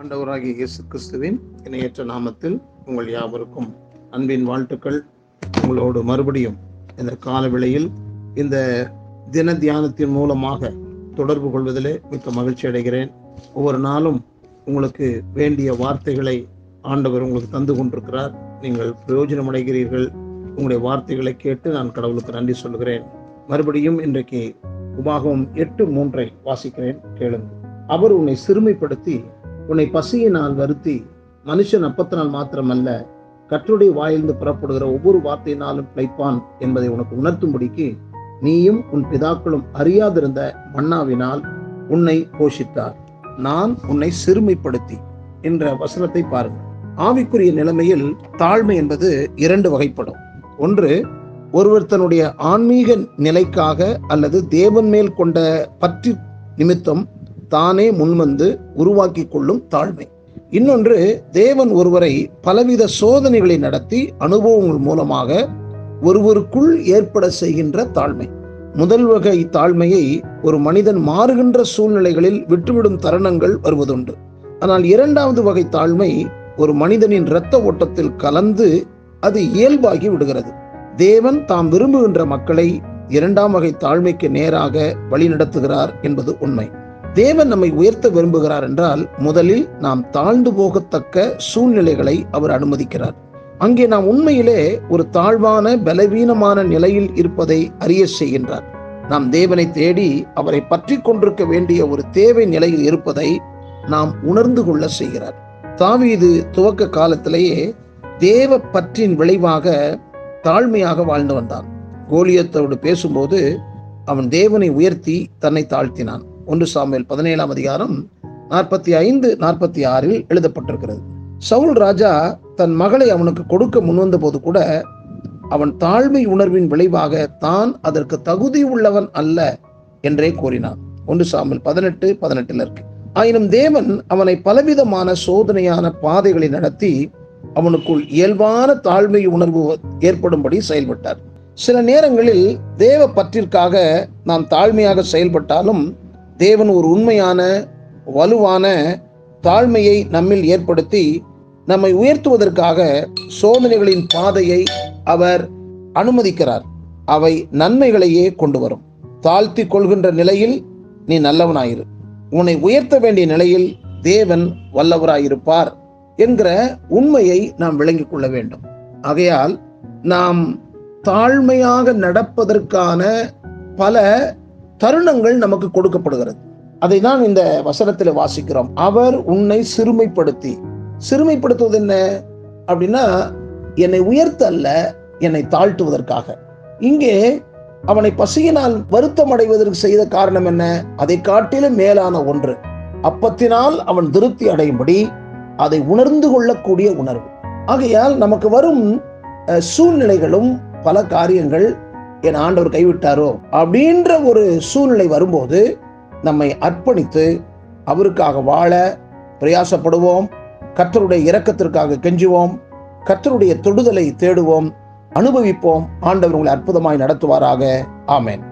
ஆண்டவராகிய இயேசு கிறிஸ்துவின் இணையற்ற நாமத்தில் உங்கள் யாவருக்கும் அன்பின் வாழ்த்துக்கள். உங்களோடு மறுபடியும் இந்த காலவேளையில் இந்த தின தியானத்தின் மூலமாக தொடர்பு கொள்வதிலே மிக்க மகிழ்ச்சி அடைகிறேன். ஒவ்வொரு நாளும் உங்களுக்கு வேண்டிய வார்த்தைகளை ஆண்டவர் உங்களுக்கு தந்து கொண்டிருக்கிறார். நீங்கள் பிரயோஜனம் அடைகிறீர்கள் உங்களுடைய வார்த்தைகளை கேட்டு நான் கடவுளுக்கு நன்றி சொல்கிறேன் மறுபடியும் இன்றைக்கு உபாகம் எட்டு மூன்றை வாசிக்கிறேன் கேளுங்கள். அவர் உன்னை சிறுமைப்படுத்தி உன்னை பசியினால் வருத்தி மனுஷன் அப்பத்தினால் மாத்திரமல்ல கற்றுடைய வாயிலிருந்து புறப்படுகிற ஒவ்வொரு வார்த்தையினாலும் பிழைப்பான் என்பதை உனக்கு உணர்த்தும்படிக்கு நீயும் உன் பிதாக்களும் அறியாதிருந்த மன்னாவினால் உன்னை போஷித்தார். நான் உன்னை சிறுமைப்படுத்தி என்ற வசனத்தை பாருங்கள். ஆவிக்குரிய நிலைமையில் தாழ்மை என்பது இரண்டு வகைப்படும். ஒன்று ஒருவர் தன்னுடைய ஆன்மீக நிலைக்காக அல்லது தேவன் மேல் கொண்ட பற்றி நிமித்தம் தானே முன்வந்து உருவாக்கி கொள்ளும் தாழ்மை. இன்னொன்று தேவன் ஒருவரை பலவித சோதனைகளை நடத்தி அனுபவங்கள் மூலமாக ஒருவருக்குள் ஏற்பட செய்கின்ற தாழ்மை. முதல் வகை தாழ்மையை ஒரு மனிதன் மாறுகின்ற சூழ்நிலைகளில் விட்டுவிடும் தருணங்கள் வருவதுண்டு. ஆனால் இரண்டாவது வகை தாழ்மை ஒரு மனிதனின் இரத்த ஓட்டத்தில் கலந்து அது இயல்பாகி விடுகிறது. தேவன் தாம் விரும்புகின்ற மக்களை இரண்டாம் வகை தாழ்மைக்கு நேராக வழிநடத்துகிறார் என்பது உண்மை. தேவன் நம்மை உயர்த்த விரும்புகிறார் என்றால் முதலில் நாம் தாழ்ந்து போகத்தக்க சூழ்நிலைகளை அவர் அனுமதிக்கிறார். அங்கே நாம் உண்மையிலே ஒரு தாழ்வான பலவீனமான நிலையில் இருப்பதை அறிய செய்கின்றார். நாம் தேவனை தேடி அவரை பற்றி கொண்டிருக்க வேண்டிய ஒரு தேவை நிலையில் இருப்பதை நாம் உணர்ந்து கொள்ள செய்கிறார். தாவீது துவக்க காலத்திலேயே தேவ பற்றின் விளைவாக தாழ்மையாக வாழ்ந்து வந்தான். கோலியத்தோடு பேசும்போது அவன் தேவனை உயர்த்தி தன்னை தாழ்த்தினான். ஒன்று சாமியல் பதினேழாம் அதிகாரம் நாற்பத்தி ஐந்து நாற்பத்தி ஆறில் எழுதப்பட்டிருக்கிறது. சவுல் ராஜா தன் மகளை அவனுக்கு கொடுக்க முன்வந்த போது கூட அவன் தாழ்மை உணர்வின் விளைவாக தான் அதற்கு தகுதி உள்ளவன் அல்ல என்றே கூறினான். ஒன்று சாமில் பதினெட்டு பதினெட்டில் இருக்கு. ஆயினும் தேவன் அவனை பலவிதமான சோதனையான பாதைகளை நடத்தி அவனுக்குள் இயல்பான தாழ்மை உணர்வு ஏற்படும்படி செயல்பட்டார். சில நேரங்களில் தேவ பற்றிற்காக நாம் தாழ்மையாக செயல்பட்டாலும் தேவன் ஒரு உண்மையான வலுவான தாழ்மையை நம்மில் ஏற்படுத்தி நம்மை உயர்த்துவதற்காக சோதனைகளின் பாதையை அவர் அனுமதிக்கிறார். அவை நன்மைகளையே கொண்டு வரும். தாழ்த்தி கொள்கின்ற நிலையில் நீ நல்லவனாயிரு. உன்னை உயர்த்த வேண்டிய நிலையில் தேவன் வல்லவராயிருப்பார். என்கிற உண்மையை நாம் விளங்கிக் கொள்ள வேண்டும். ஆகையால் நாம் தாழ்மையாக நடப்பதற்கான பல தருணங்கள் நமக்கு கொடுக்கப்படுகிறது. அதை தான் இந்த வசனத்தில் வாசிக்கிறோம். அவர் உன்னை சிறுமைப்படுத்தி. சிறுமைப்படுத்துவது என்ன? அப்படின்னா என்னை உயர்த்த அல்ல என்னை தாழ்த்துவதற்காக. இங்கே அவனை பசியினால் வருத்தம் அடைவதற்கு செய்த காரணம் என்ன? அதை காட்டிலும் மேலான ஒன்று. அப்பத்தினால் அவன் திருப்தி அடையும்படி அதை உணர்ந்து கொள்ளக்கூடிய உணர்வு. ஆகையால் நமக்கு வரும் சூழ்நிலைகளும் பல காரியங்கள் என் ஆண்டவர் கைவிட்டாரோ அப்படின்ற ஒரு சூழ்நிலை வரும்போது நம்மை அர்ப்பணித்து அவருக்காக வாழ பிரயாசப்படுவோம். கத்தருடைய இரக்கத்திற்காக கெஞ்சுவோம். கத்தருடைய தொடுதலை தேடுவோம். அனுபவிப்போம். ஆண்டவர் உங்களை அற்புதமாய் நடத்துவாராக. ஆமேன்.